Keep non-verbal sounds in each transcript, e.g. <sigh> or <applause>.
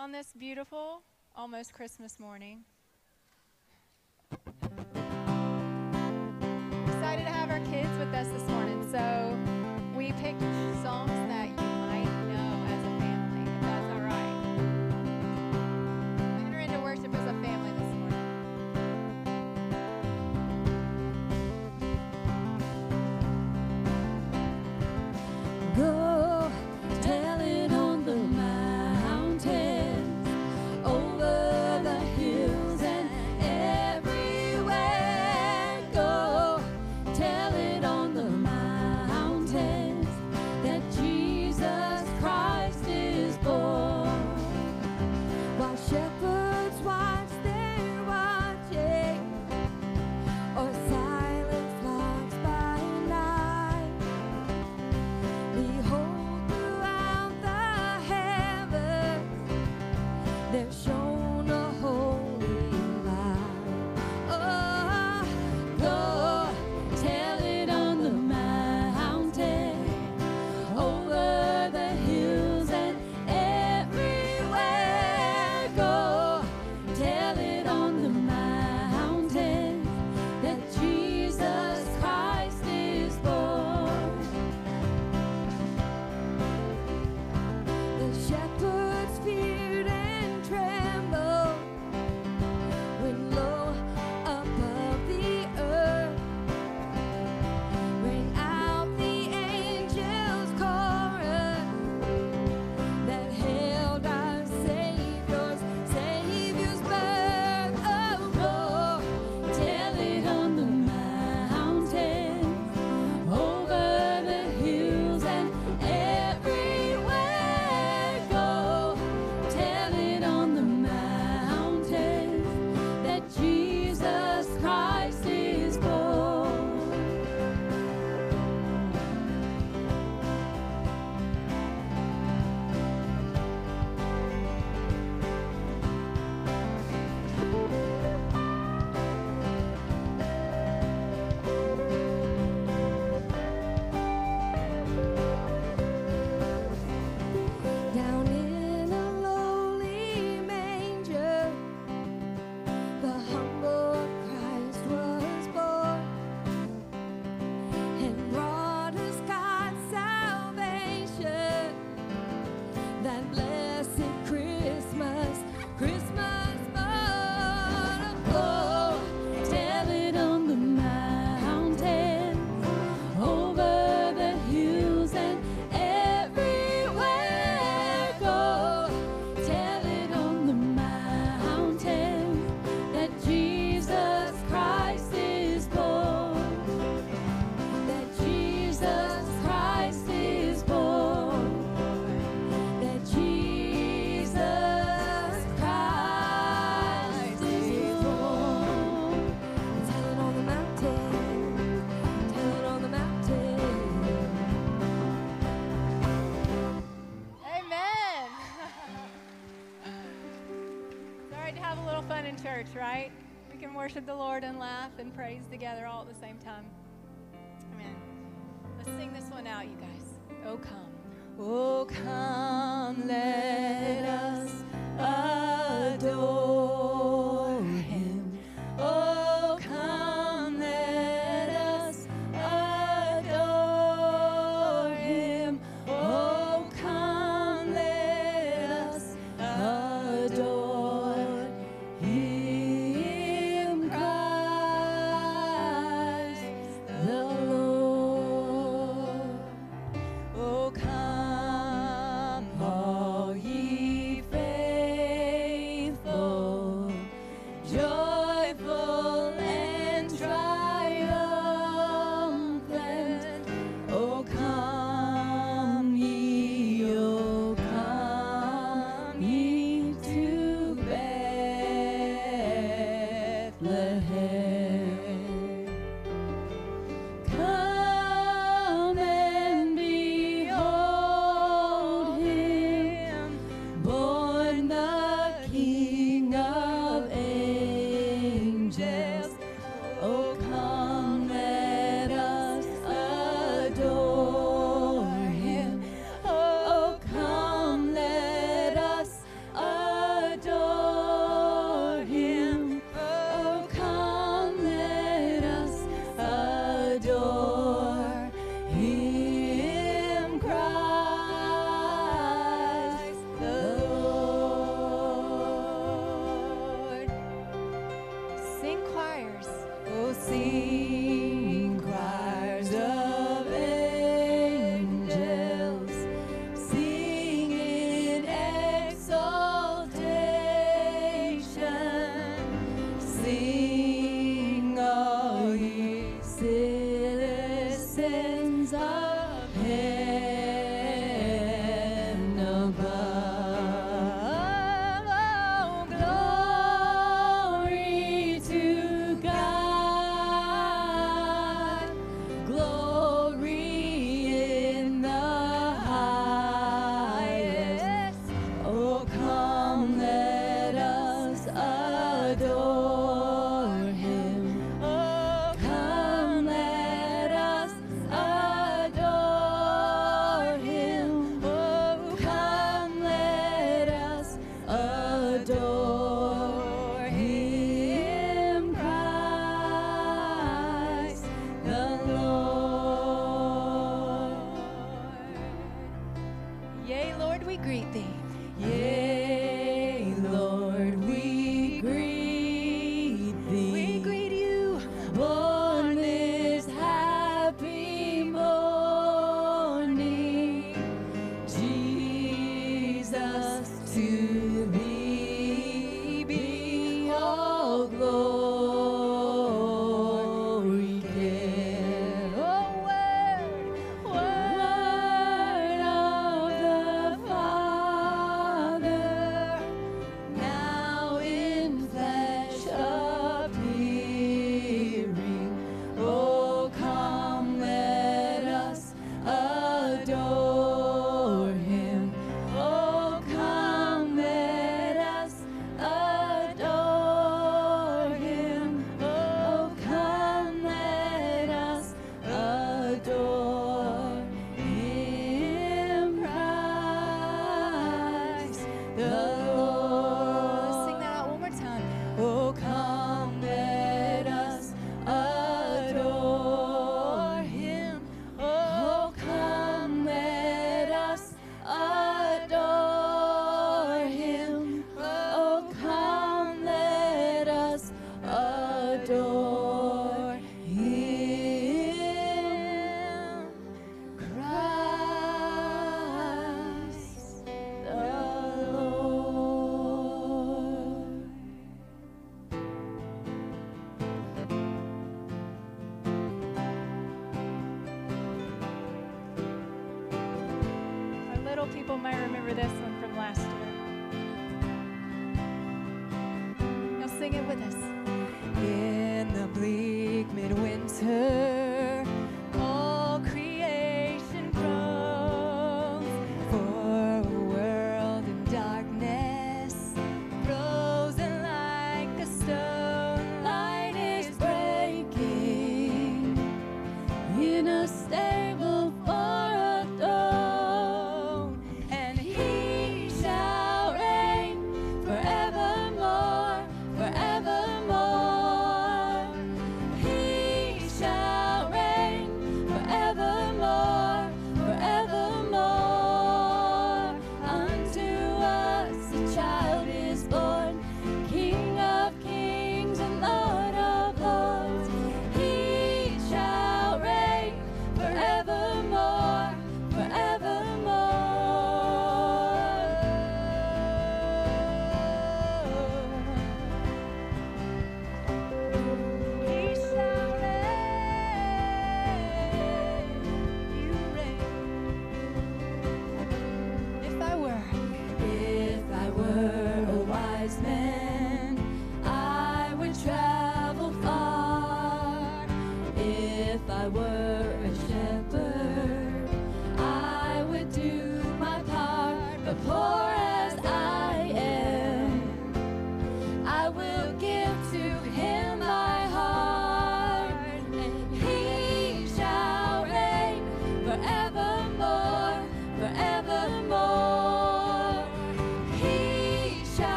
on this beautiful, almost Christmas morning. Excited to have our kids with us this morning. So we picked songs. right? We can worship the Lord and laugh and praise together. of heaven.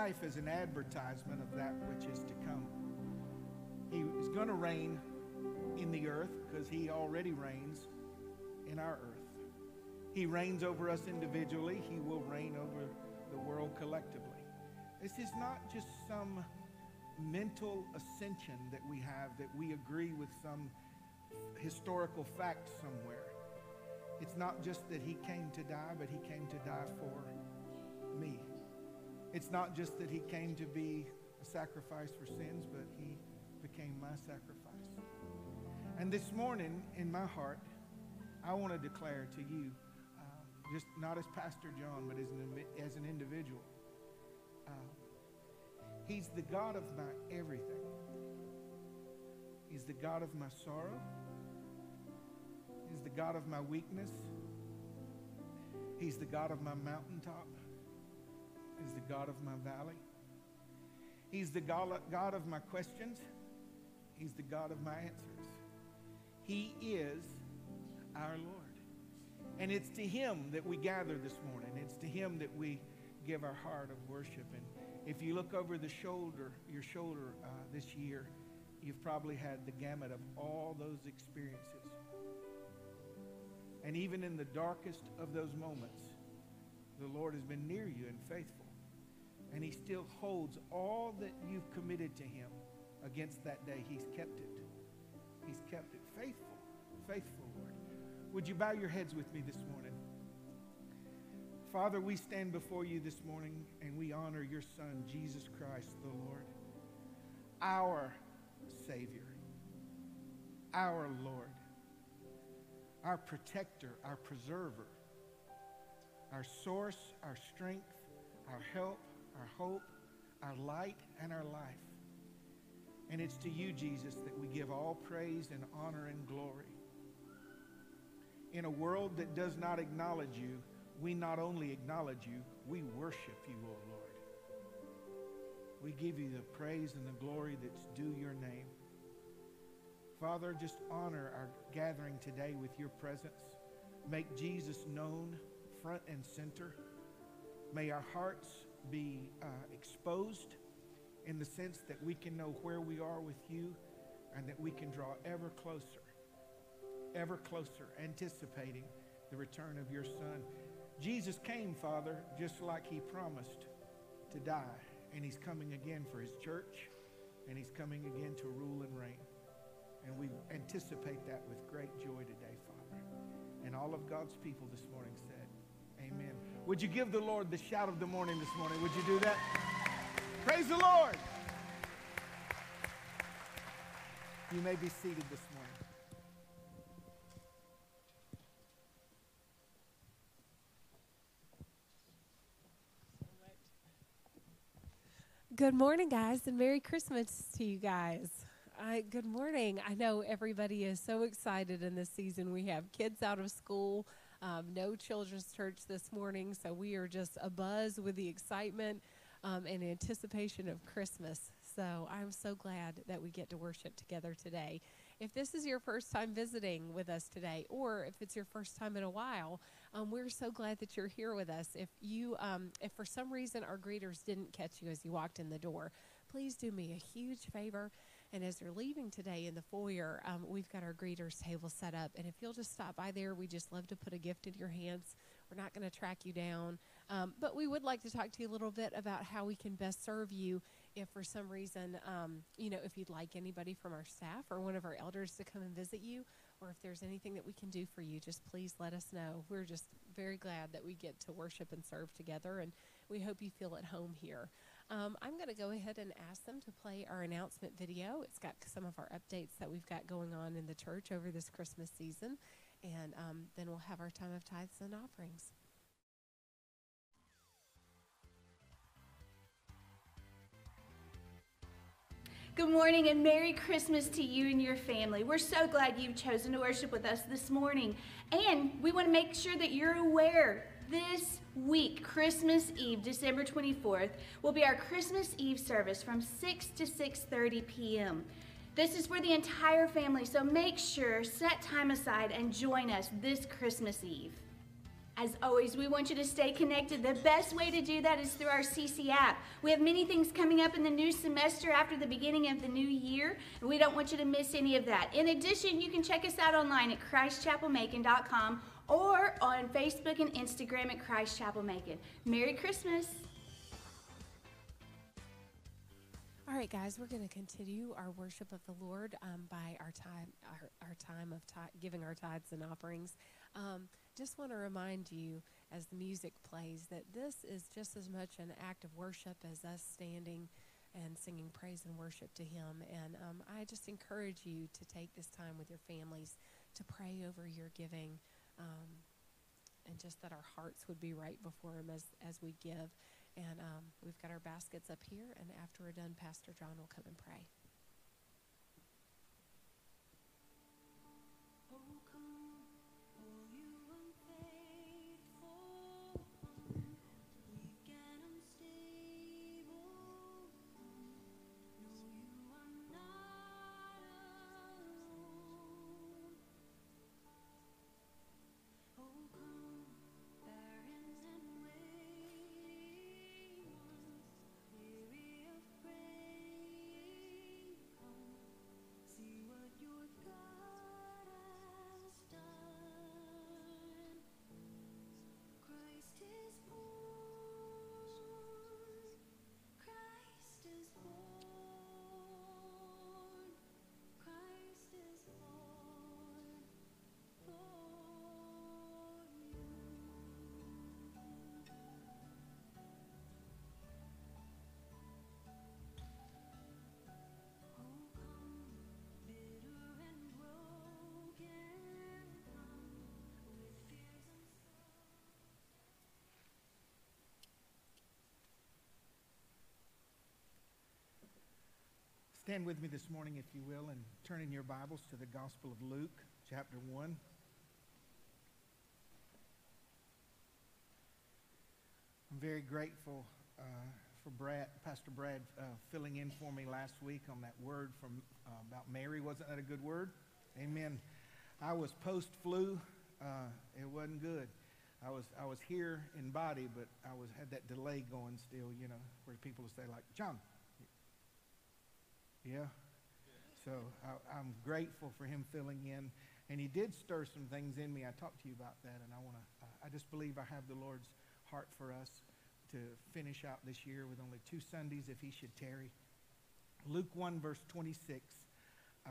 Life is an advertisement of that which is to come. He is going to reign in the earth because he already reigns in our earth. He reigns over us individually, he will reign over the world collectively. This is not just some mental ascension that we have that we agree with some historical fact somewhere. It's not just that he came to die, but he came to die for me. It's not just that he came to be a sacrifice for sins, but he became my sacrifice. And this morning, in my heart, I want to declare to you, uh, just not as Pastor John, but as an, as an individual, uh, He's the God of my everything. He's the God of my sorrow. He's the God of my weakness. He's the God of my mountaintop. He's the God of my valley. He's the God of my questions. He's the God of my answers. He is our Lord. And it's to Him that we gather this morning. It's to Him that we give our heart of worship. And if you look over the shoulder, your shoulder uh, this year, you've probably had the gamut of all those experiences. And even in the darkest of those moments, the Lord has been near you and faithful. And He still holds all that you've committed to Him against that day. He's kept it. He's kept it. Faithful, faithful, Lord. Would you bow your heads with me this morning? Father, we stand before you this morning and we honor your Son, Jesus Christ the Lord, our Savior, our Lord, our protector, our preserver, our source, our strength, our help, our hope, our light, and our life. And it's to you, Jesus, that we give all praise and honor and glory. In a world that does not acknowledge you, we not only acknowledge you, we worship you, O oh Lord. We give you the praise and the glory that's due your name. Father, just honor our gathering today with your presence. Make Jesus known front and center. May our hearts be uh, exposed in the sense that we can know where we are with you and that we can draw ever closer, ever closer, anticipating the return of your Son. Jesus came, Father, just like he promised to die. And he's coming again for his church. And he's coming again to rule and reign. And we anticipate that with great joy today, Father. And all of God's people this morning. Would you give the Lord the shout of the morning this morning? Would you do that? Praise the Lord. You may be seated this morning. Good morning, guys, and Merry Christmas to you guys. Uh, good morning. I know everybody is so excited in this season. We have kids out of school, um, no children's church this morning, so we are just abuzz with the excitement um, and anticipation of Christmas. So I'm so glad that we get to worship together today. If this is your first time visiting with us today, or if it's your first time in a while, um, we're so glad that you're here with us. If you, um, if for some reason our greeters didn't catch you as you walked in the door, please do me a huge favor. And as you're leaving today in the foyer, um, we've got our greeters table set up. And if you'll just stop by there, we just love to put a gift in your hands. We're not going to track you down. Um, but we would like to talk to you a little bit about how we can best serve you if for some reason, um, you know, if you'd like anybody from our staff or one of our elders to come and visit you, or if there's anything that we can do for you, just please let us know. We're just very glad that we get to worship and serve together, and we hope you feel at home here. Um, I'm going to go ahead and ask them to play our announcement video. It's got some of our updates that we've got going on in the church over this Christmas season, and um, then we'll have our time of tithes and offerings. Good morning and Merry Christmas to you and your family. We're so glad you've chosen to worship with us this morning. And we want to make sure that you're aware this week, Christmas Eve, December 24th, will be our Christmas Eve service from 6 to 6:30 p.m. This is for the entire family, so make sure set time aside and join us this Christmas Eve. As always, we want you to stay connected. The best way to do that is through our CC app. We have many things coming up in the new semester after the beginning of the new year, and we don't want you to miss any of that. In addition, you can check us out online at christchapelmacon.com or on Facebook and Instagram at Christ Chapel Macon. Merry Christmas! All right, guys, we're going to continue our worship of the Lord um, by our time, our, our time of giving our tithes and offerings. Um, just want to remind you, as the music plays, that this is just as much an act of worship as us standing and singing praise and worship to Him. And um, I just encourage you to take this time with your families to pray over your giving, um, and just that our hearts would be right before Him as as we give. And um, we've got our baskets up here, and after we're done, Pastor John will come and pray. Stand with me this morning, if you will, and turn in your Bibles to the Gospel of Luke, chapter 1. I'm very grateful uh, for Brad, Pastor Brad uh, filling in for me last week on that word from uh, about Mary. Wasn't that a good word? Amen. I was post flu. Uh, it wasn't good. I was I was here in body, but I was had that delay going still. You know, where people would say like, John, yeah. So I, I'm grateful for him filling in, and he did stir some things in me. I talked to you about that, and I want to. I just believe I have the Lord's heart for us to finish out this year with only two Sundays, if He should tarry. Luke one verse 26, uh,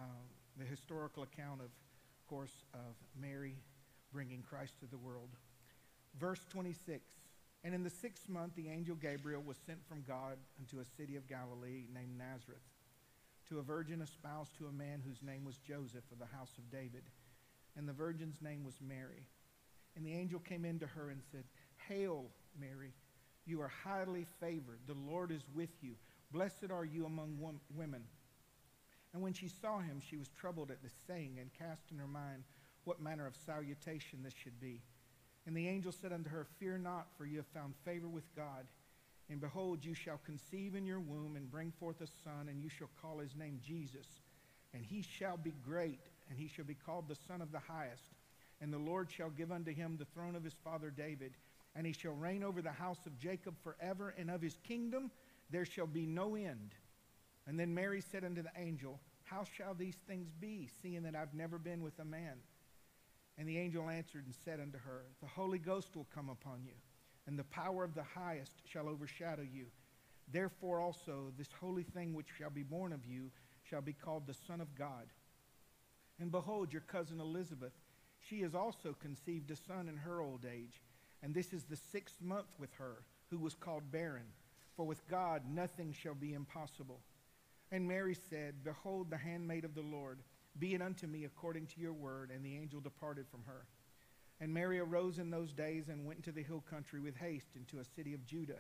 the historical account of, of course, of Mary bringing Christ to the world. Verse 26. And in the sixth month, the angel Gabriel was sent from God unto a city of Galilee named Nazareth to a virgin espoused to a man whose name was Joseph of the house of David. And the virgin's name was Mary. And the angel came in to her and said, Hail, Mary, you are highly favored. The Lord is with you. Blessed are you among wom- women. And when she saw him, she was troubled at the saying and cast in her mind what manner of salutation this should be. And the angel said unto her, Fear not, for you have found favor with God. And behold, you shall conceive in your womb and bring forth a son, and you shall call his name Jesus. And he shall be great, and he shall be called the Son of the Highest. And the Lord shall give unto him the throne of his father David, and he shall reign over the house of Jacob forever, and of his kingdom there shall be no end. And then Mary said unto the angel, How shall these things be, seeing that I've never been with a man? And the angel answered and said unto her, The Holy Ghost will come upon you and the power of the highest shall overshadow you. Therefore also this holy thing which shall be born of you shall be called the Son of God. And behold, your cousin Elizabeth, she has also conceived a son in her old age, and this is the sixth month with her, who was called barren. For with God nothing shall be impossible. And Mary said, Behold, the handmaid of the Lord, be it unto me according to your word. And the angel departed from her. And Mary arose in those days and went into the hill country with haste into a city of Judah,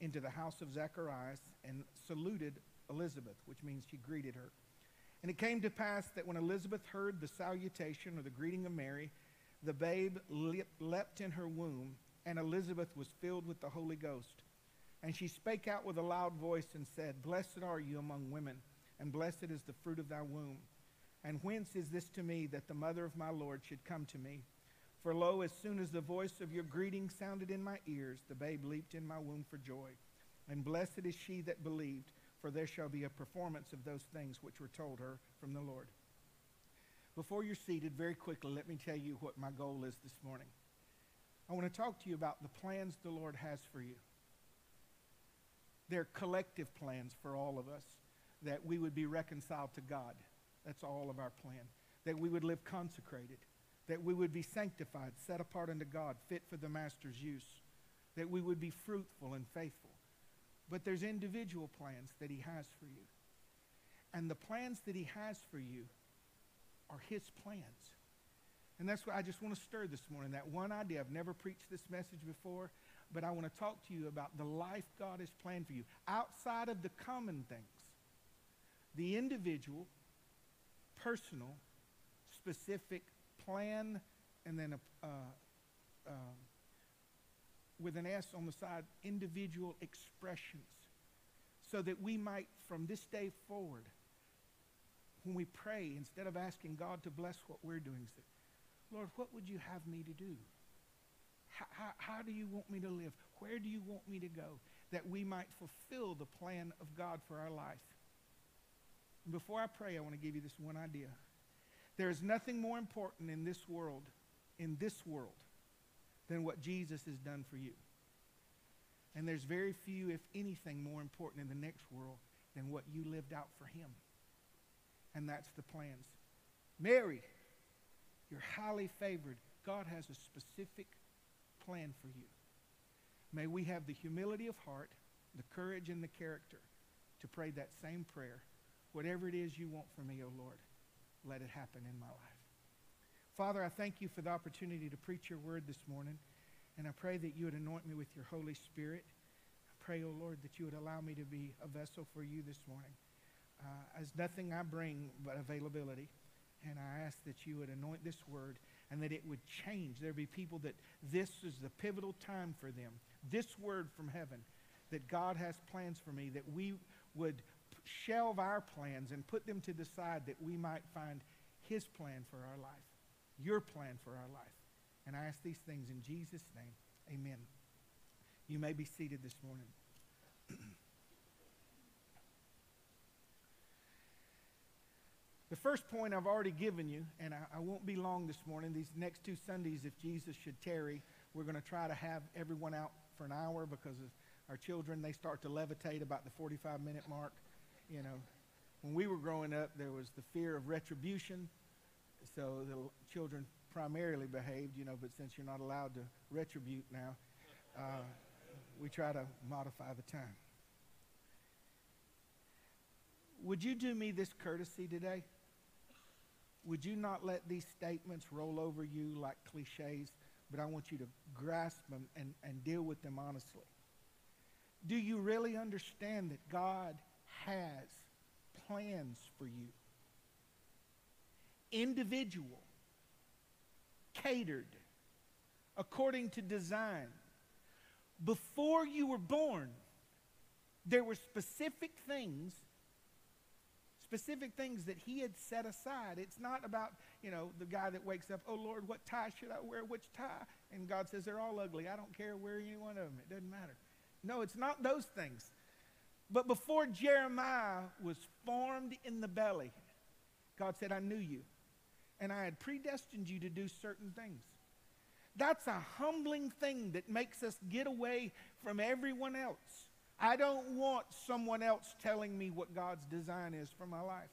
into the house of Zacharias, and saluted Elizabeth, which means she greeted her. And it came to pass that when Elizabeth heard the salutation or the greeting of Mary, the babe leapt in her womb, and Elizabeth was filled with the Holy Ghost. And she spake out with a loud voice and said, Blessed are you among women, and blessed is the fruit of thy womb. And whence is this to me that the mother of my Lord should come to me? For lo, as soon as the voice of your greeting sounded in my ears, the babe leaped in my womb for joy. And blessed is she that believed, for there shall be a performance of those things which were told her from the Lord. Before you're seated, very quickly, let me tell you what my goal is this morning. I want to talk to you about the plans the Lord has for you. They're collective plans for all of us that we would be reconciled to God. That's all of our plan. That we would live consecrated. That we would be sanctified, set apart unto God, fit for the Master's use. That we would be fruitful and faithful. But there's individual plans that He has for you. And the plans that He has for you are His plans. And that's what I just want to stir this morning. That one idea. I've never preached this message before, but I want to talk to you about the life God has planned for you outside of the common things. The individual, personal, specific plan, and then a, uh, uh, with an S on the side, individual expressions. So that we might, from this day forward, when we pray, instead of asking God to bless what we're doing, say, Lord, what would you have me to do? How, how, how, do you want me to live? Where do you want me to go? That we might fulfill the plan of God for our life. And before I pray, I want to give you this one idea. There is nothing more important in this world, in this world, than what Jesus has done for you. And there's very few, if anything, more important in the next world than what you lived out for him. And that's the plans. Mary, you're highly favored. God has a specific plan for you. May we have the humility of heart, the courage, and the character to pray that same prayer. Whatever it is you want from me, O Lord, let it happen in my life. Father, I thank you for the opportunity to preach your word this morning, and I pray that you would anoint me with your Holy Spirit. I pray, O oh Lord, that you would allow me to be a vessel for you this morning. Uh, as nothing I bring but availability, and I ask that you would anoint this word and that it would change. There be people that this is the pivotal time for them. This word from heaven, that God has plans for me, that we would shelve our plans and put them to the side that we might find his plan for our life, your plan for our life. And I ask these things in Jesus' name. Amen. You may be seated this morning. <clears throat> The first point I've already given you, and I, I, won't be long this morning. These next two Sundays, if Jesus should tarry, we're going to try to have everyone out for an hour because our children, they start to levitate about the 45 minute mark. You know, when we were growing up, there was the fear of retribution. So the children primarily behaved, you know, but since you're not allowed to retribute now, uh, we try to modify the time. Would you do me this courtesy today? would you not let these statements roll over you like cliches, but I want you to grasp them and, and deal with them honestly? Do you really understand that God has plans for you? Individual, catered, according to design. Before you were born, there were specific things specific things that he had set aside. It's not about, you know, the guy that wakes up, oh Lord, what tie should I wear? Which tie? And God says, they're all ugly. I don't care wear any one of them. It doesn't matter. No, it's not those things. But before Jeremiah was formed in the belly, God said, I knew you. And I had predestined you to do certain things. That's a humbling thing that makes us get away from everyone else. I don't want someone else telling me what God's design is for my life.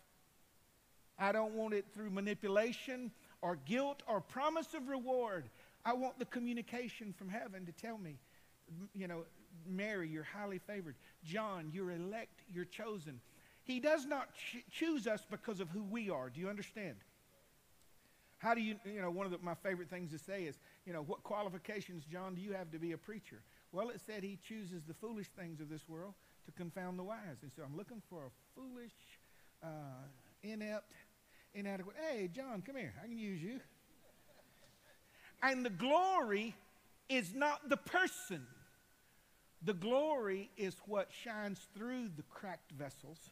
I don't want it through manipulation or guilt or promise of reward. I want the communication from heaven to tell me, you know, Mary, you're highly favored. John, you're elect, you're chosen. He does not ch- choose us because of who we are. Do you understand? How do you, you know, one of the, my favorite things to say is, you know, what qualifications, John, do you have to be a preacher? Well, it said he chooses the foolish things of this world to confound the wise. And so I'm looking for a foolish, uh, inept, inadequate. Hey, John, come here. I can use you. And the glory is not the person. The glory is what shines through the cracked vessels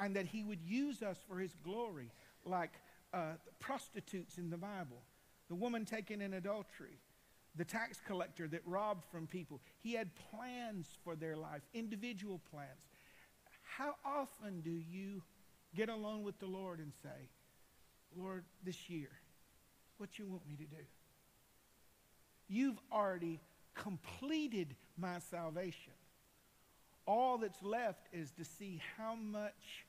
and that he would use us for his glory, like uh, prostitutes in the Bible, the woman taken in adultery, the tax collector that robbed from people. He had plans for their life, individual plans. How often do you get alone with the Lord and say, Lord, this year, what you want me to do? You've already completed my salvation. All that's left is to see how much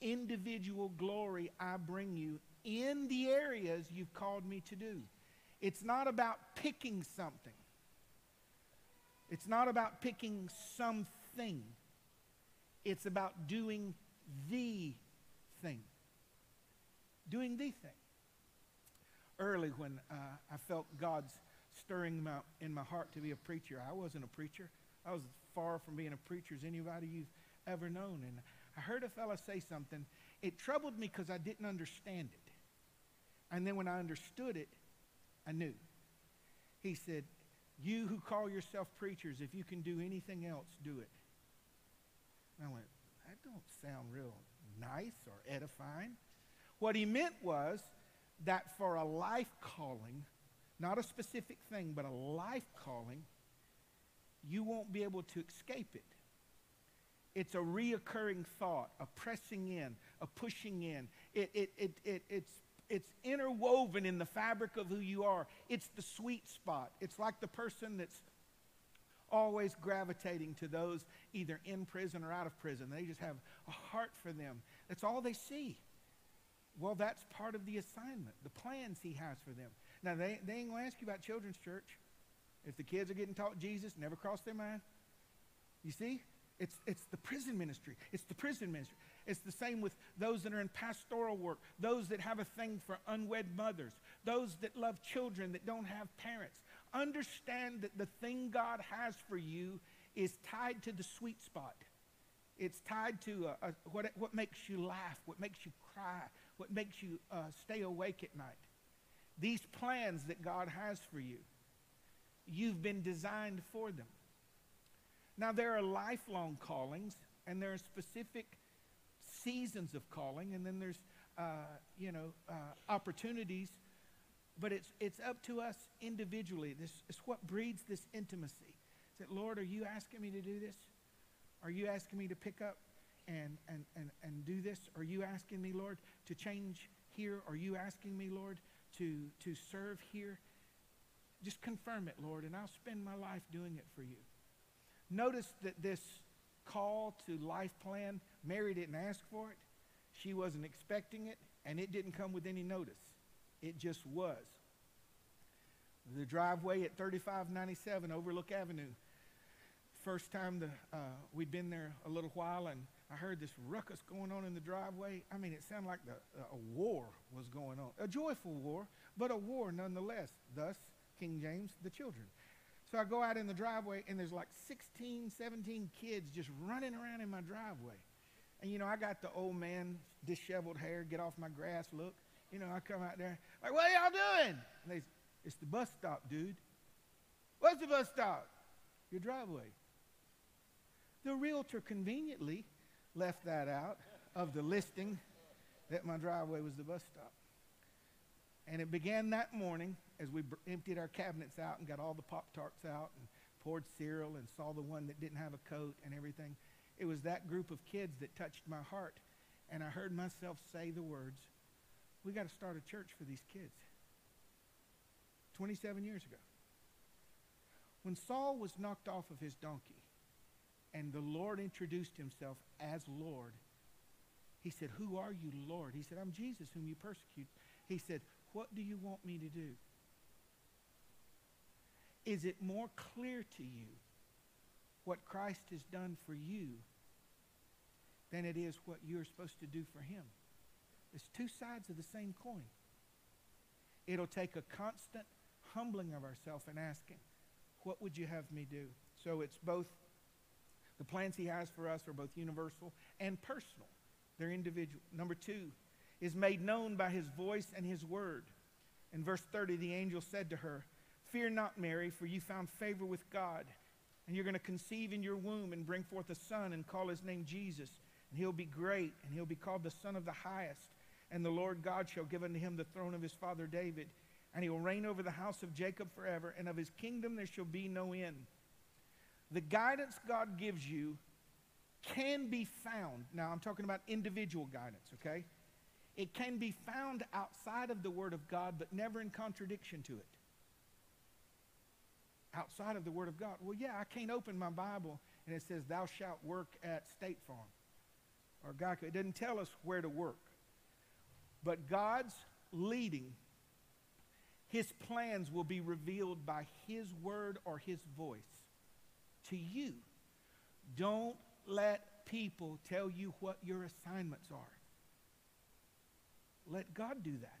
individual glory I bring you in the areas you've called me to do. It's not about picking something. It's not about picking something. It's about doing the thing. Doing the thing. Early, when uh, I felt God's stirring my, in my heart to be a preacher, I wasn't a preacher. I was far from being a preacher as anybody you've ever known. And I heard a fella say something. It troubled me because I didn't understand it. And then when I understood it, I knew. He said, You who call yourself preachers, if you can do anything else, do it. And I went, That don't sound real nice or edifying. What he meant was that for a life calling, not a specific thing, but a life calling, you won't be able to escape it. It's a reoccurring thought, a pressing in, a pushing in. It, it, it, it, it's it's interwoven in the fabric of who you are. It's the sweet spot. It's like the person that's always gravitating to those either in prison or out of prison. They just have a heart for them. That's all they see. Well, that's part of the assignment, the plans he has for them. Now, they, they ain't going to ask you about children's church. If the kids are getting taught Jesus, never cross their mind. You see? It's, it's the prison ministry. It's the prison ministry. It's the same with those that are in pastoral work, those that have a thing for unwed mothers, those that love children that don't have parents. Understand that the thing God has for you is tied to the sweet spot. It's tied to what, what makes you laugh, what makes you cry, what makes you uh, stay awake at night. These plans that God has for you, you've been designed for them. Now, there are lifelong callings, and there are specific seasons of calling, and then there's, uh, you know, uh, opportunities. But it's, it's up to us individually. This is what breeds this intimacy. Is that, Lord, are you asking me to do this? Are you asking me to pick up and, and, and, and do this? Are you asking me, Lord, to change here? Are you asking me, Lord, to, to serve here? Just confirm it, Lord, and I'll spend my life doing it for you. Notice that this call to life plan Mary didn't ask for it, she wasn't expecting it, and it didn't come with any notice. It just was. The driveway at 3597 Overlook Avenue. First time the, uh, we'd been there a little while, and I heard this ruckus going on in the driveway. I mean, it sounded like the, uh, a war was going on. A joyful war, but a war nonetheless. Thus, King James, the children. So I go out in the driveway, and there's like 16, 17 kids just running around in my driveway. And you know, I got the old man, disheveled hair, get off my grass look. You know, I come out there, like, what are y'all doing? And they, it's the bus stop, dude. What's the bus stop? Your driveway. The realtor conveniently left that out of the listing that my driveway was the bus stop. And it began that morning as we emptied our cabinets out and got all the Pop Tarts out and poured cereal and saw the one that didn't have a coat and everything. It was that group of kids that touched my heart. And I heard myself say the words, we got to start a church for these kids. 27 years ago. When Saul was knocked off of his donkey and the Lord introduced himself as Lord, he said, Who are you, Lord? He said, I'm Jesus whom you persecute. He said, What do you want me to do? Is it more clear to you what Christ has done for you than it is what you're supposed to do for him. It's two sides of the same coin. It'll take a constant humbling of ourselves and asking, what would you have me do? So it's both the plans he has for us are both universal and personal. They're individual. Number two is made known by his voice and his word. In verse 30, the angel said to her, Fear not, Mary, for you found favor with God. And you're going to conceive in your womb and bring forth a son and call his name Jesus. and he'll be great, and he'll be called the Son of the Highest. And the Lord God shall give unto him the throne of his father David, and he will reign over the house of Jacob forever, and of his kingdom there shall be no end. The guidance God gives you can be found. Now, I'm talking about individual guidance, okay? It can be found outside of the Word of God, but never in contradiction to it. Outside of the Word of God. Well, yeah, I can't open my Bible and it says, Thou shalt work at State Farm or Geico. It doesn't tell us where to work. But God's leading, His plans will be revealed by His Word or His voice to you. Don't let people tell you what your assignments are. Let God do that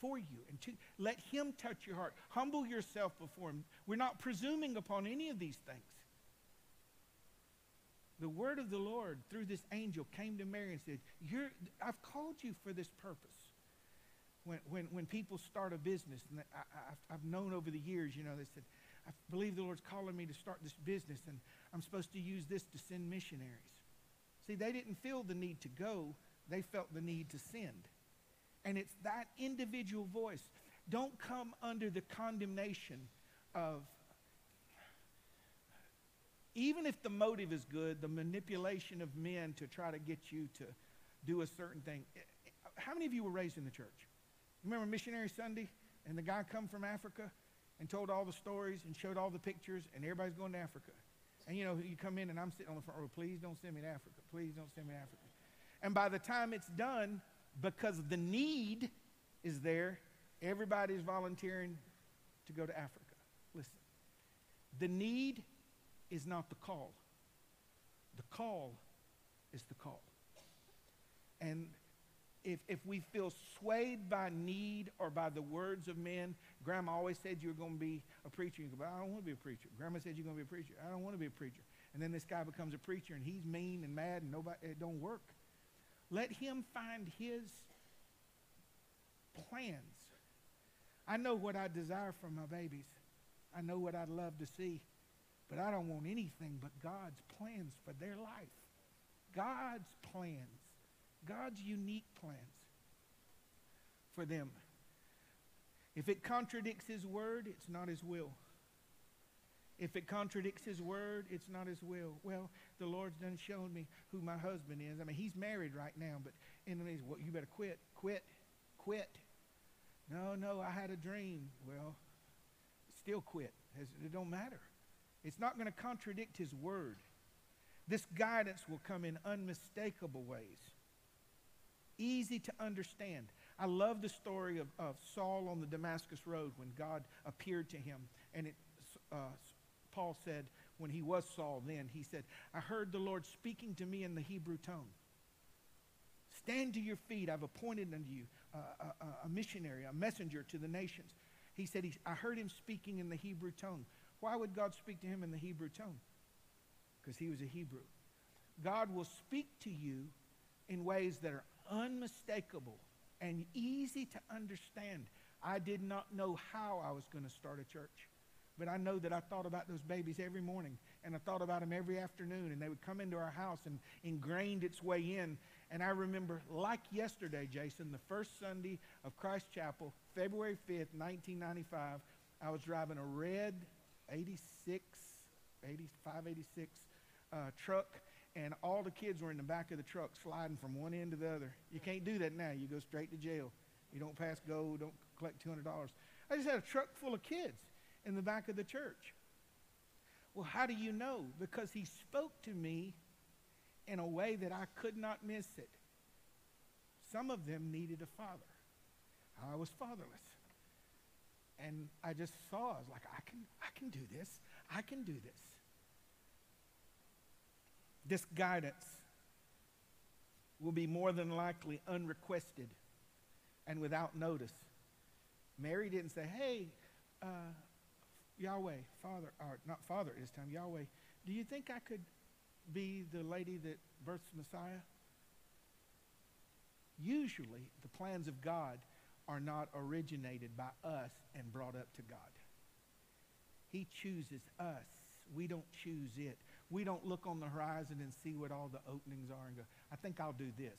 for you and to, let Him touch your heart. Humble yourself before Him. We're not presuming upon any of these things. The word of the Lord through this angel came to Mary and said, You're, I've called you for this purpose. When, when, when people start a business, and I, have known over the years, you know, they said, I believe the Lord's calling me to start this business, and I'm supposed to use this to send missionaries. See, they didn't feel the need to go, they felt the need to send. And it's that individual voice. Don't come under the condemnation of, even if the motive is good, the manipulation of men to try to get you to do a certain thing. How many of you were raised in the church? Remember Missionary Sunday? And the guy come from Africa and told all the stories and showed all the pictures, and everybody's going to Africa. And you know, you come in and I'm sitting on the front row, please don't send me to Africa. Please don't send me to Africa. And by the time it's done, because the need is there, everybody's volunteering to go to Africa. Listen, the need is not the call, the call is the call. And if, if we feel swayed by need or by the words of men, Grandma always said you were going to be a preacher. You go, I don't want to be a preacher. Grandma said you're going to be a preacher. I don't want to be a preacher. And then this guy becomes a preacher and he's mean and mad and nobody, it don't work. Let him find his plans. I know what I desire for my babies. I know what I'd love to see. But I don't want anything but God's plans for their life. God's plans. God's unique plans for them. If it contradicts His word, it's not His will. If it contradicts His word, it's not His will. Well, the Lord's done shown me who my husband is. I mean, he's married right now, but in well, you better quit, quit, quit. No, no, I had a dream. Well, still quit. It don't matter. It's not going to contradict his word. This guidance will come in unmistakable ways, easy to understand. I love the story of, of Saul on the Damascus Road when God appeared to him. And it, uh, Paul said, when he was Saul then, he said, I heard the Lord speaking to me in the Hebrew tongue. Stand to your feet. I've appointed unto you a, a, missionary, a messenger to the nations. He said, he, I heard him speaking in the Hebrew tongue. Why would God speak to him in the Hebrew tongue? Because he was a Hebrew. God will speak to you in ways that are unmistakable and easy to understand. I did not know how I was going to start a church, but I know that I thought about those babies every morning and I thought about them every afternoon, and they would come into our house and ingrained its way in. And I remember, like yesterday, Jason, the first Sunday of Christ Chapel, February 5th, 1995, I was driving a red 86, 85, 86 uh, truck, and all the kids were in the back of the truck sliding from one end to the other. You can't do that now. You go straight to jail. You don't pass go, don't collect $200. I just had a truck full of kids in the back of the church. Well, how do you know? Because he spoke to me in a way that I could not miss it. Some of them needed a father. I was fatherless. And I just saw, I was like, I can, I can do this. I can do this. This guidance will be more than likely unrequested and without notice. Mary didn't say, hey, uh, Yahweh, Father, or not Father at this time, Yahweh, do you think I could be the lady that births Messiah? Usually, the plans of God are not originated by us and brought up to God. He chooses us. We don't choose it. We don't look on the horizon and see what all the openings are and go, I think I'll do this.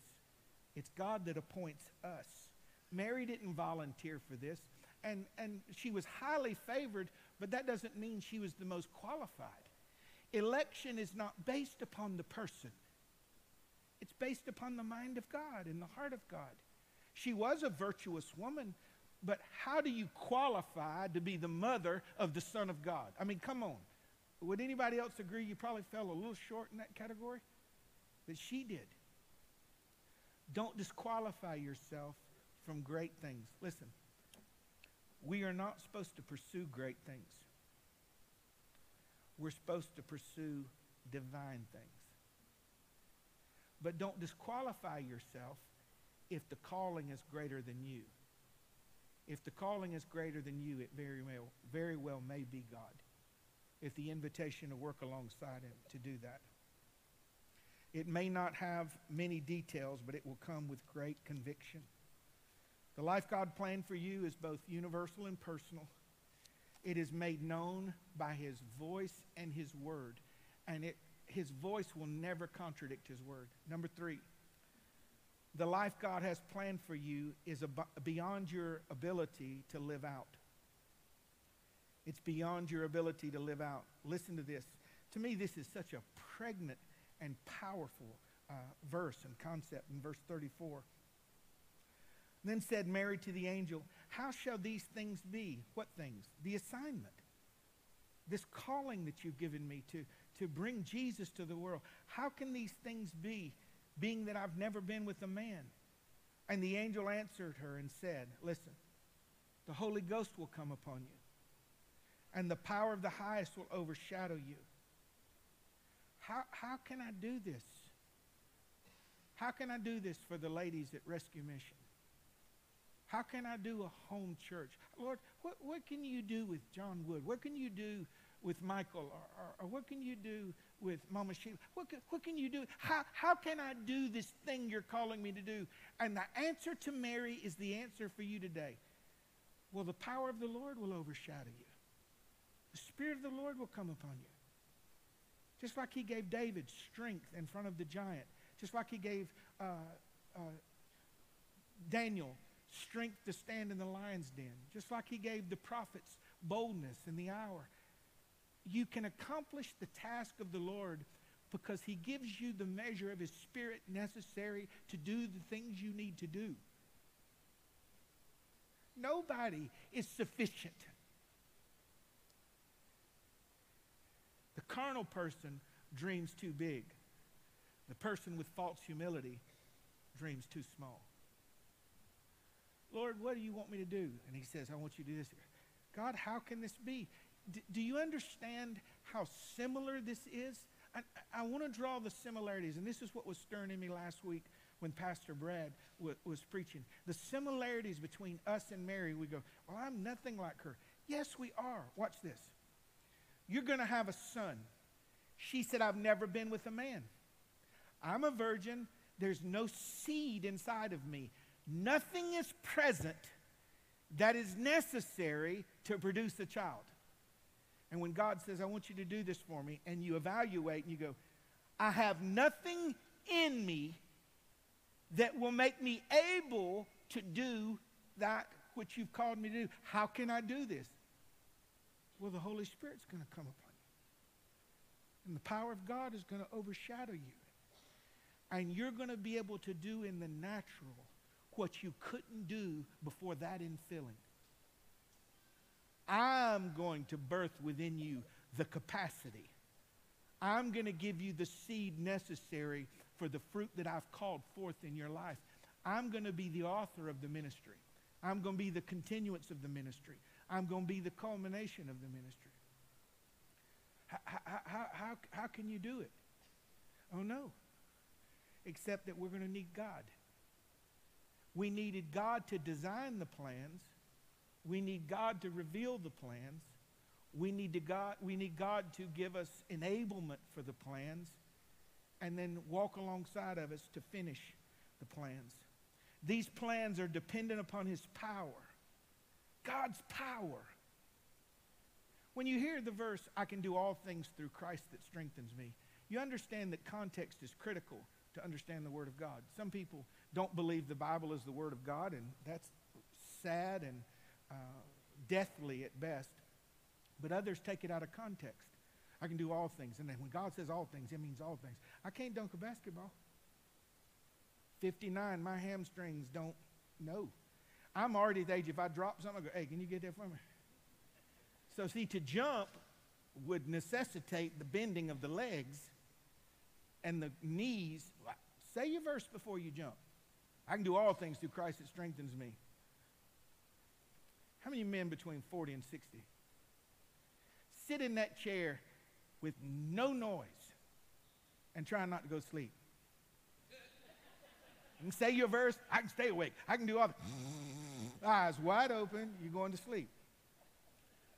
It's God that appoints us. Mary didn't volunteer for this, and, and she was highly favored, but that doesn't mean she was the most qualified. Election is not based upon the person, it's based upon the mind of God and the heart of God. She was a virtuous woman, but how do you qualify to be the mother of the Son of God? I mean, come on. Would anybody else agree you probably fell a little short in that category? But she did. Don't disqualify yourself from great things. Listen, we are not supposed to pursue great things. We're supposed to pursue divine things. But don't disqualify yourself if the calling is greater than you. If the calling is greater than you, it very well, very well may be God. If the invitation to work alongside Him to do that. It may not have many details, but it will come with great conviction. The life God planned for you is both universal and personal. It is made known by His voice and His word, and it, His voice will never contradict His word. Number three, the life God has planned for you is ab- beyond your ability to live out. It's beyond your ability to live out. Listen to this. To me, this is such a pregnant and powerful uh, verse and concept in verse 34. Then said Mary to the angel, How shall these things be? What things? The assignment. This calling that you've given me to, to bring Jesus to the world. How can these things be, being that I've never been with a man? And the angel answered her and said, Listen, the Holy Ghost will come upon you, and the power of the highest will overshadow you. How, how can I do this? How can I do this for the ladies at Rescue Mission? How can I do a home church? Lord, what, what can you do with John Wood? What can you do with Michael? Or, or, or what can you do with Mama Sheila? What can, what can you do? How, how can I do this thing you're calling me to do? And the answer to Mary is the answer for you today. Well, the power of the Lord will overshadow you. Spirit of the Lord will come upon you. Just like he gave David strength in front of the giant. Just like he gave uh, uh, Daniel strength to stand in the lion's den. Just like he gave the prophets boldness in the hour. You can accomplish the task of the Lord because he gives you the measure of his spirit necessary to do the things you need to do. Nobody is sufficient. Carnal person dreams too big. The person with false humility dreams too small. Lord, what do you want me to do? And he says, I want you to do this. God, how can this be? D- do you understand how similar this is? I, I want to draw the similarities, and this is what was stirring in me last week when Pastor Brad w- was preaching. The similarities between us and Mary, we go, Well, I'm nothing like her. Yes, we are. Watch this. You're going to have a son. She said, I've never been with a man. I'm a virgin. There's no seed inside of me. Nothing is present that is necessary to produce a child. And when God says, I want you to do this for me, and you evaluate and you go, I have nothing in me that will make me able to do that which you've called me to do. How can I do this? Well, the Holy Spirit's going to come upon you. And the power of God is going to overshadow you. And you're going to be able to do in the natural what you couldn't do before that infilling. I'm going to birth within you the capacity. I'm going to give you the seed necessary for the fruit that I've called forth in your life. I'm going to be the author of the ministry. I'm going to be the continuance of the ministry. I'm going to be the culmination of the ministry. How, how, how, how can you do it? Oh, no. Except that we're going to need God. We needed God to design the plans. We need God to reveal the plans. We need, to God, we need God to give us enablement for the plans and then walk alongside of us to finish the plans. These plans are dependent upon His power, God's power. When you hear the verse, I can do all things through Christ that strengthens me, you understand that context is critical to understand the Word of God. Some people don't believe the Bible is the Word of God, and that's sad and uh, deathly at best. But others take it out of context. I can do all things. And when God says all things, it means all things. I can't dunk a basketball. 59, my hamstrings don't know. I'm already at the age, if I drop something, I go, hey, can you get that for me? So, see, to jump would necessitate the bending of the legs and the knees. Say your verse before you jump. I can do all things through Christ that strengthens me. How many men between 40 and 60 sit in that chair with no noise and try not to go sleep? You can say your verse, I can stay awake. I can do all Eyes wide open, you're going to sleep.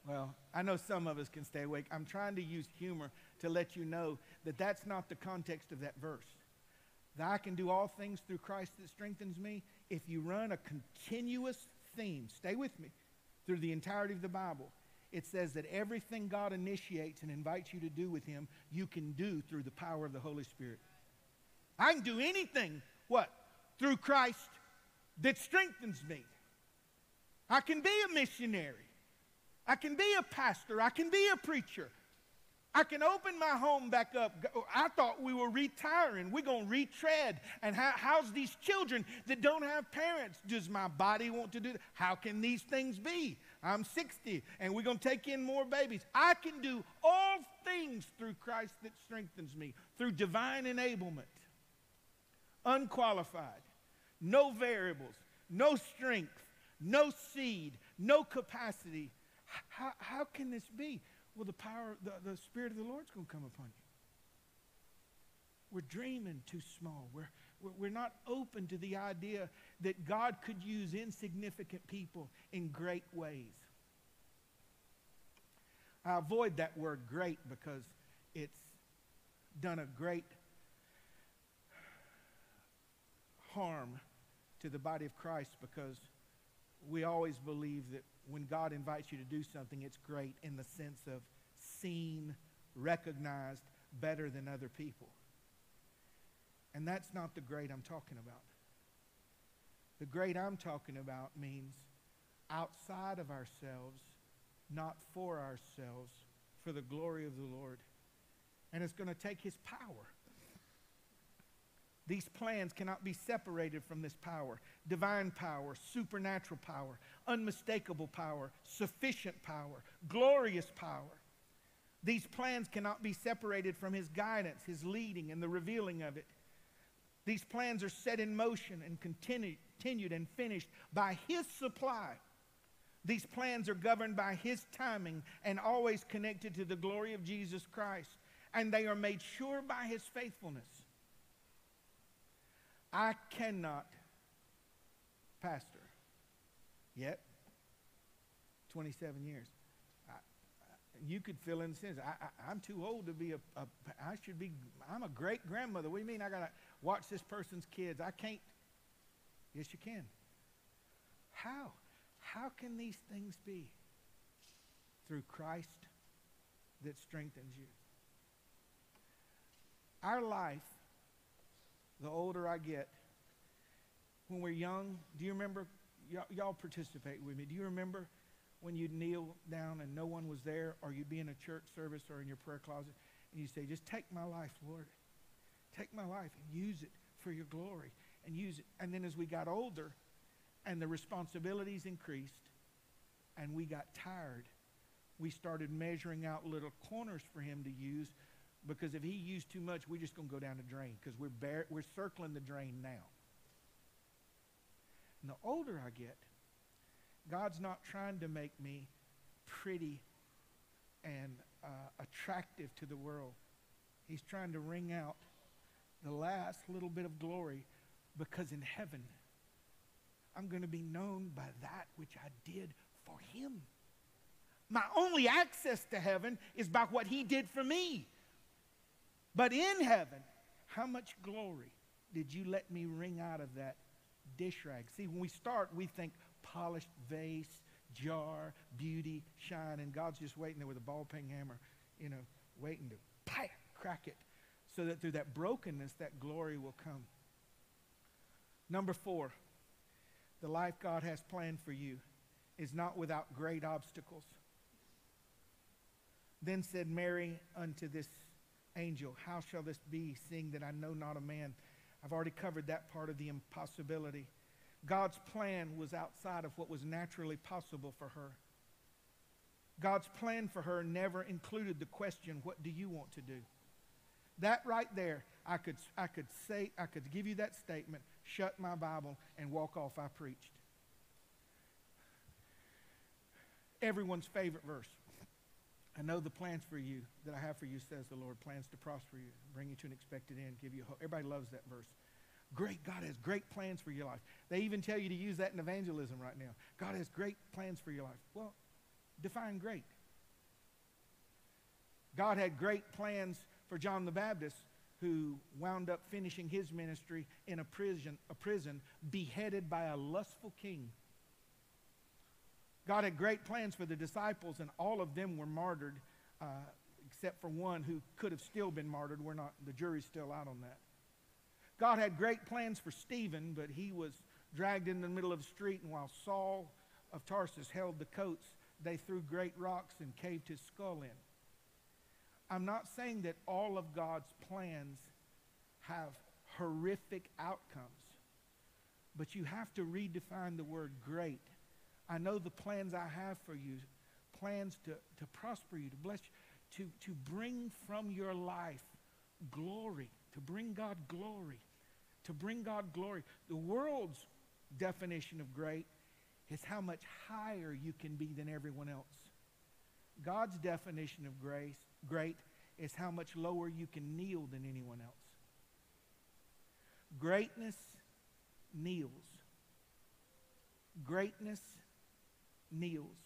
Well, I know some of us can stay awake. I'm trying to use humor to let you know that that's not the context of that verse. That I can do all things through Christ that strengthens me. If you run a continuous theme, stay with me, through the entirety of the Bible, it says that everything God initiates and invites you to do with Him, you can do through the power of the Holy Spirit. I can do anything, what? Through Christ that strengthens me. I can be a missionary. I can be a pastor. I can be a preacher. I can open my home back up. I thought we were retiring. We're going to retread and house these children that don't have parents. Does my body want to do that? How can these things be? I'm 60 and we're going to take in more babies. I can do all things through Christ that strengthens me, through divine enablement. Unqualified, no variables, no strength, no seed, no capacity. How, how can this be? Well, the power, the, the Spirit of the Lord's going to come upon you. We're dreaming too small. We're, we're, not open to the idea that God could use insignificant people in great ways. I avoid that word great because it's done a great harm to the body of Christ because we always believe that when God invites you to do something, it's great in the sense of seen, recognized better than other people. And that's not the great I'm talking about. The great I'm talking about means outside of ourselves, not for ourselves, for the glory of the Lord. And it's going to take his power. These plans cannot be separated from this power divine power, supernatural power, unmistakable power, sufficient power, glorious power. These plans cannot be separated from His guidance, His leading, and the revealing of it. These plans are set in motion and continued and finished by His supply. These plans are governed by His timing and always connected to the glory of Jesus Christ. And they are made sure by His faithfulness. I cannot pastor yet. 27 years. I, I, you could fill in the sentence. I, am too old to be a, a, I should be, I'm a great grandmother. What do you mean I got to watch this person's kids? I can't. Yes, you can. How? How can these things be? Through Christ that strengthens you. Our life the older I get, when we're young, do you remember? Y'all, y'all participate with me. Do you remember when you'd kneel down and no one was there, or you'd be in a church service or in your prayer closet, and you say, Just take my life, Lord. Take my life and use it for your glory. And use it. And then as we got older and the responsibilities increased and we got tired, we started measuring out little corners for him to use because if he used too much, we're just going to go down the drain because we're, bar- we're circling the drain now. And the older I get, God's not trying to make me pretty and uh, attractive to the world. He's trying to wring out the last little bit of glory because in heaven, I'm going to be known by that which I did for him. My only access to heaven is by what he did for me. But in heaven, how much glory did you let me wring out of that dish rag? See, when we start, we think polished vase, jar, beauty, shine, and God's just waiting there with a ball peen hammer, you know, waiting to pah, crack it so that through that brokenness, that glory will come. Number four, the life God has planned for you is not without great obstacles. Then said Mary unto this angel, How shall this be, seeing that I know not a man? I've already covered that part of the impossibility. God's plan was outside of what was naturally possible for her. God's plan for her never included the question, What do you want to do? That right there, I could, I could say, I could give you that statement, shut my Bible, and walk off. I preached. Everyone's favorite verse. I know the plans for you that I have for you, says the Lord. Plans to prosper you, bring you to an expected end, give you hope. Everybody loves that verse. Great. God has great plans for your life. They even tell you to use that in evangelism right now. God has great plans for your life. Well, define great. God had great plans for John the Baptist, who wound up finishing his ministry in a prison, a prison beheaded by a lustful king. God had great plans for the disciples, and all of them were martyred, uh, except for one who could have still been martyred. We're not, the jury's still out on that. God had great plans for Stephen, but he was dragged in the middle of the street, and while Saul of Tarsus held the coats, they threw great rocks and caved his skull in. I'm not saying that all of God's plans have horrific outcomes, but you have to redefine the word great I know the plans I have for you plans to, to prosper you, to bless you, to, to bring from your life glory, to bring God glory, to bring God glory. The world's definition of great is how much higher you can be than everyone else. God's definition of grace, great is how much lower you can kneel than anyone else. Greatness kneels. Greatness kneels.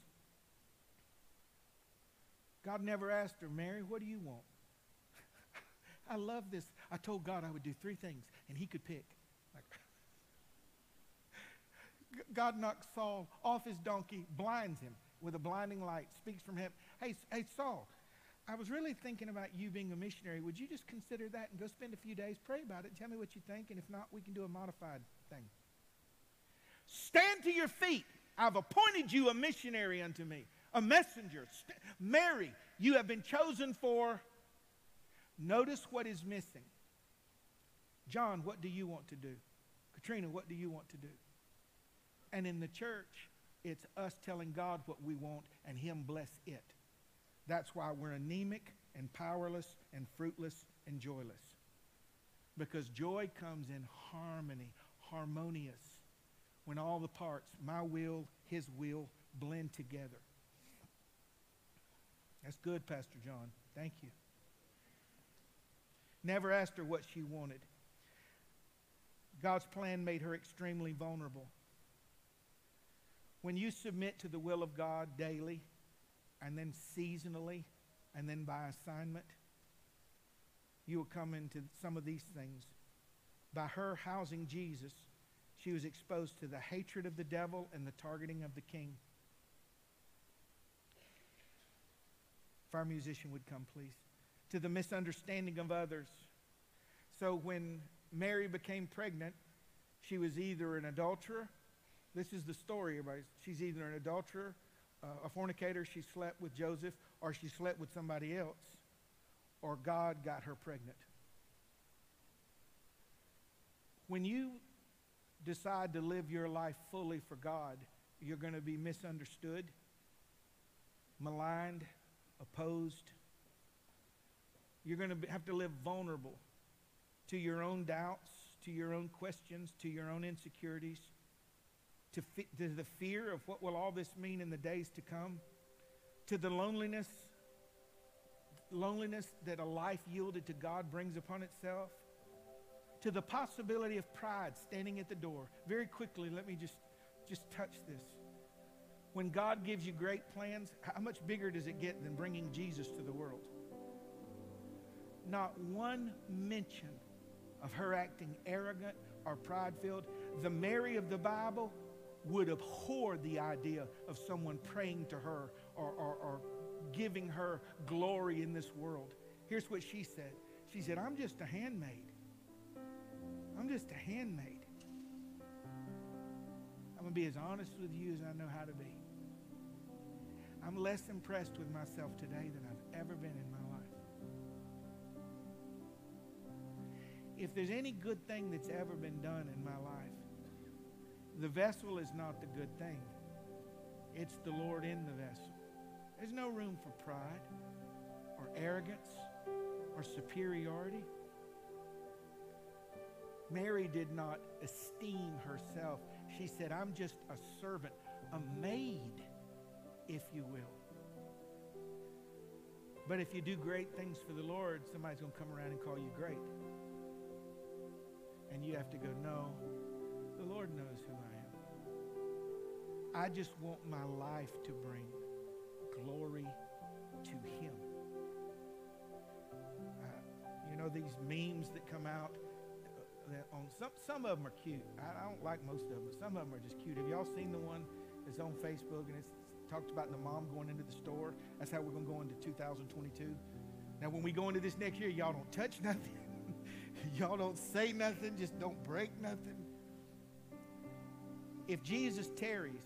God never asked her, Mary, what do you want? <laughs> I love this. I told God I would do three things, and he could pick. Like, <laughs> God knocks Saul off his donkey, blinds him with a blinding light, speaks from heaven. Hey, hey, Saul, I was really thinking about you being a missionary. Would you just consider that and go spend a few days, pray about it, tell me what you think, and if not, we can do a modified thing. Stand to your feet. I've appointed you a missionary unto me, a messenger. Mary, you have been chosen for. Notice what is missing. John, what do you want to do? Katrina, what do you want to do? And in the church, it's us telling God what we want and Him bless it. That's why we're anemic and powerless and fruitless and joyless. Because joy comes in harmony, harmonious when all the parts, my will, his will, blend together. That's good, Pastor John. Thank you. Never asked her what she wanted. God's plan made her extremely vulnerable. When you submit to the will of God daily, and then seasonally, and then by assignment, you will come into some of these things. By her housing Jesus, she was exposed to the hatred of the devil and the targeting of the king. If our musician would come, please. To the misunderstanding of others. So when Mary became pregnant, she was either an adulterer. This is the story, everybody. She's either an adulterer, uh, a fornicator, she slept with Joseph, or she slept with somebody else, or God got her pregnant. When you decide to live your life fully for God, you're going to be misunderstood, maligned, opposed. You're going to have to live vulnerable to your own doubts, to your own questions, to your own insecurities, to, fi- to the fear of what will all this mean in the days to come, to the loneliness, loneliness that a life yielded to God brings upon itself to the possibility of pride standing at the door. Very quickly, let me just, just touch this. When God gives you great plans, how much bigger does it get than bringing Jesus to the world? Not one mention of her acting arrogant or pride filled. The Mary of the Bible would abhor the idea of someone praying to her or, or, or giving her glory in this world. Here's what she said She said, I'm just a handmaid. I'm just a handmaid. I'm going to be as honest with you as I know how to be. I'm less impressed with myself today than I've ever been in my life. If there's any good thing that's ever been done in my life, the vessel is not the good thing. It's the Lord in the vessel. There's no room for pride or arrogance or superiority. Mary did not esteem herself. She said, I'm just a servant, a maid, if you will. But if you do great things for the Lord, somebody's going to come around and call you great. And you have to go, no, the Lord knows who I am. I just want my life to bring glory to Him. Uh, you know, these memes that come out that on some, some of them are cute. I, I don't like most of them, but some of them are just cute. Have y'all seen the one that's on Facebook and it's talked about the mom going into the store? That's how we're to go into 2022. Now, when we go into this next year, y'all don't touch <laughs> nothing. y'all don't say nothing. Just don't break nothing. If Jesus tarries,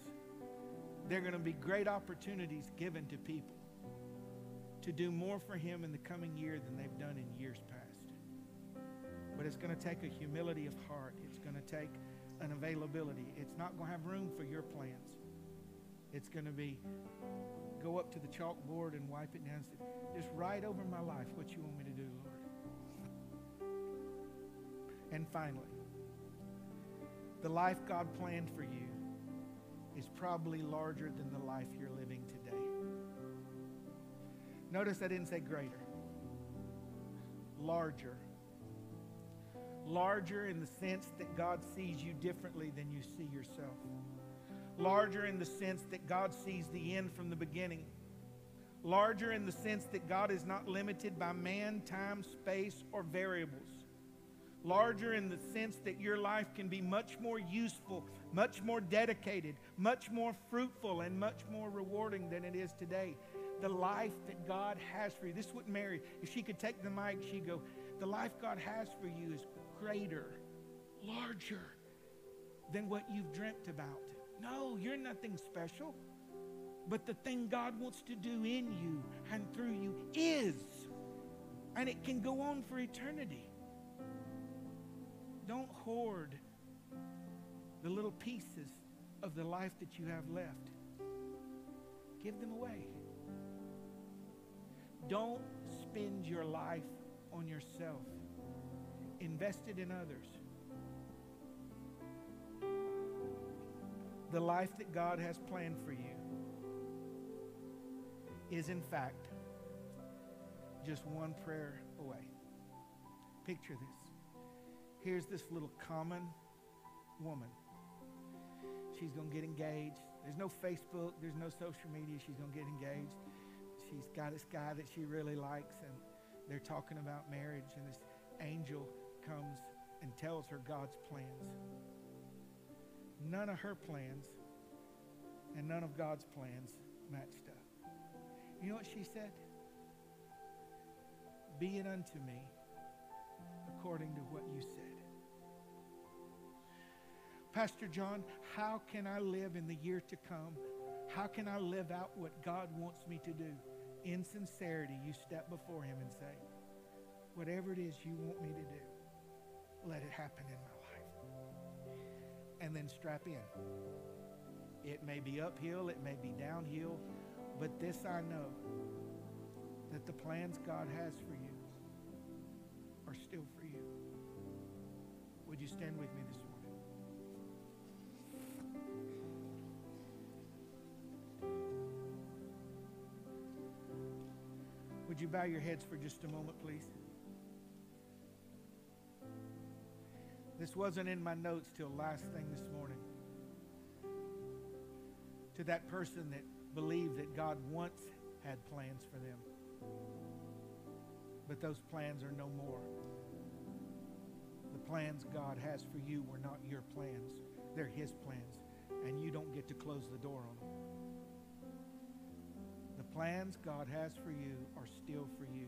there are going to be great opportunities given to people to do more for Him in the coming year than they've done in years past. But it's going to take a humility of heart, it's going to take an availability. It's not going to have room for your plans. It's going to be go up to the chalkboard and wipe it down just write over my life what you want me to do, Lord. And finally, the life God planned for you is probably larger than the life you're living today. Notice I didn't say greater, larger. Larger in the sense that God sees you differently than you see yourself. Larger in the sense that God sees the end from the beginning. Larger in the sense that God is not limited by man, time, space, or variables larger in the sense that your life can be much more useful, much more dedicated, much more fruitful, and much more rewarding than it is today. The life that God has for you. This is what Mary, if she could take the mic, she'd go, The life God has for you is greater, larger than what you've dreamt about. No, you're nothing special. But the thing God wants to do in you and through you is. And it can go on for eternity. Don't hoard the little pieces of the life that you have left. Give them away. Don't spend your life on yourself. Invest it in others. The life that God has planned for you is, in fact, just one prayer away. Picture this here's this little common woman. She's going to get engaged. There's no Facebook, there's no social media. She's going to get engaged. She's got this guy that she really likes, and they're talking about marriage, and this angel comes and tells her God's plans. None of her plans and none of God's plans matched up. You know what she said? Be it unto me according to what you said. Pastor John, how can I live in the year to come? How can I live out what God wants me to do? In sincerity, you step before Him and say, Whatever it is you want me to do, let it happen in my life. And then strap in. It may be uphill, it may be downhill, but this I know that the plans God has for you are still for you. Would you stand with me this morning? Would you bow your heads for just a moment, please? This wasn't in my notes till last thing this morning. To that person that believed that God once had plans for them, but those plans are no more. The plans God has for you were not your plans, they're His plans. and you don't get to close the door on them. The plans God has for you are still for you.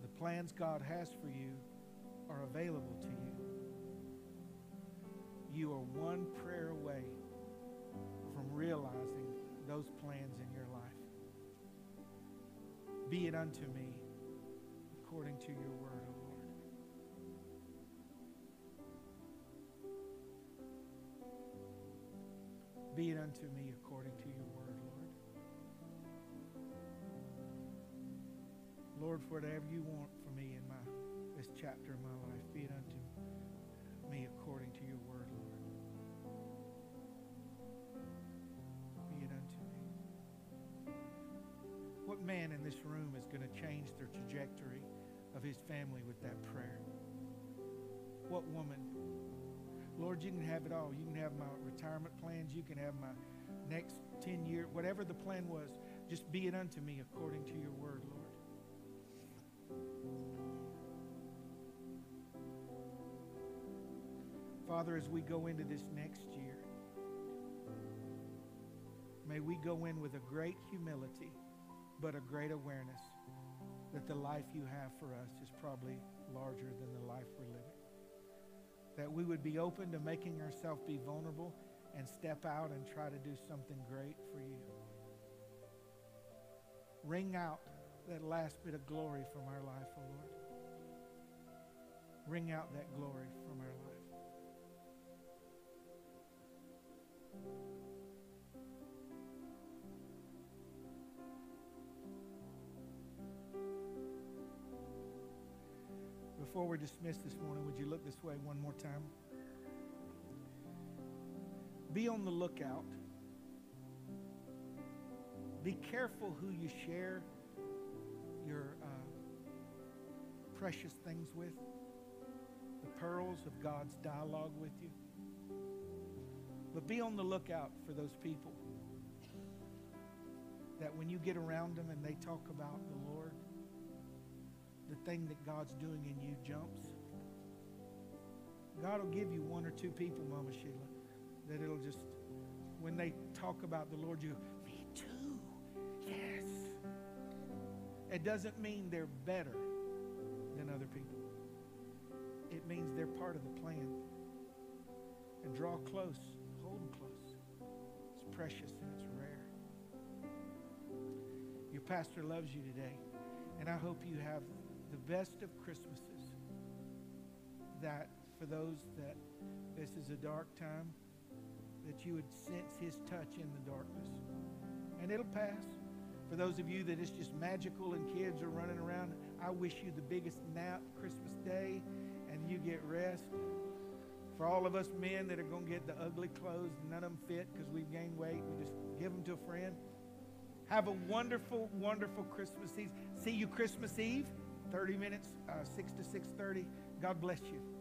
The plans God has for you are available to you. You are one prayer away from realizing those plans in your life. Be it unto me according to your word, O Lord. Be it unto me according to your word, Lord. Lord, for whatever you want chapter of my life, be it unto me according to your word, Lord. Be it unto me. What man in this room is going to change their trajectory of his family with that prayer? What woman? Lord, you can have it all. You can have my retirement plans. You can have my next 10 year, whatever the plan was. Just be it unto me according to your word, Lord. Father, as we go into this next year, may we go in with a great humility, but a great awareness that the life you have for us is probably larger than the life we're living. That we would be open to making ourselves be vulnerable and step out and try to do something great for you. Wring out that last bit of glory from our life, O oh Lord. Wring out that glory from our life. Before we're dismissed this morning, would you look this way one more time? Be on the lookout. Be careful who you share your uh, precious things with, the pearls of God's dialogue with you. But be on the lookout for those people that when you get around them and they talk about the Lord, thing that God's doing in you jumps. God will give you one or two people, Mama Sheila, that it'll just, when they talk about the Lord, you me too. Yes. It doesn't mean they're better than other people. It means they're part of the plan. And draw close, hold them close. It's precious and it's rare. Your pastor loves you today, and I hope you have the best of Christmases. That for those that this is a dark time, that you would sense his touch in the darkness. And it'll pass. For those of you that it's just magical and kids are running around, I wish you the biggest nap Christmas Day and you get rest. For all of us men that are going to get the ugly clothes, none of them fit because we've gained weight, we just give them to a friend. Have a wonderful, wonderful Christmas Eve. See you Christmas Eve. 30 minutes, uh, 6 to 6.30. God bless you.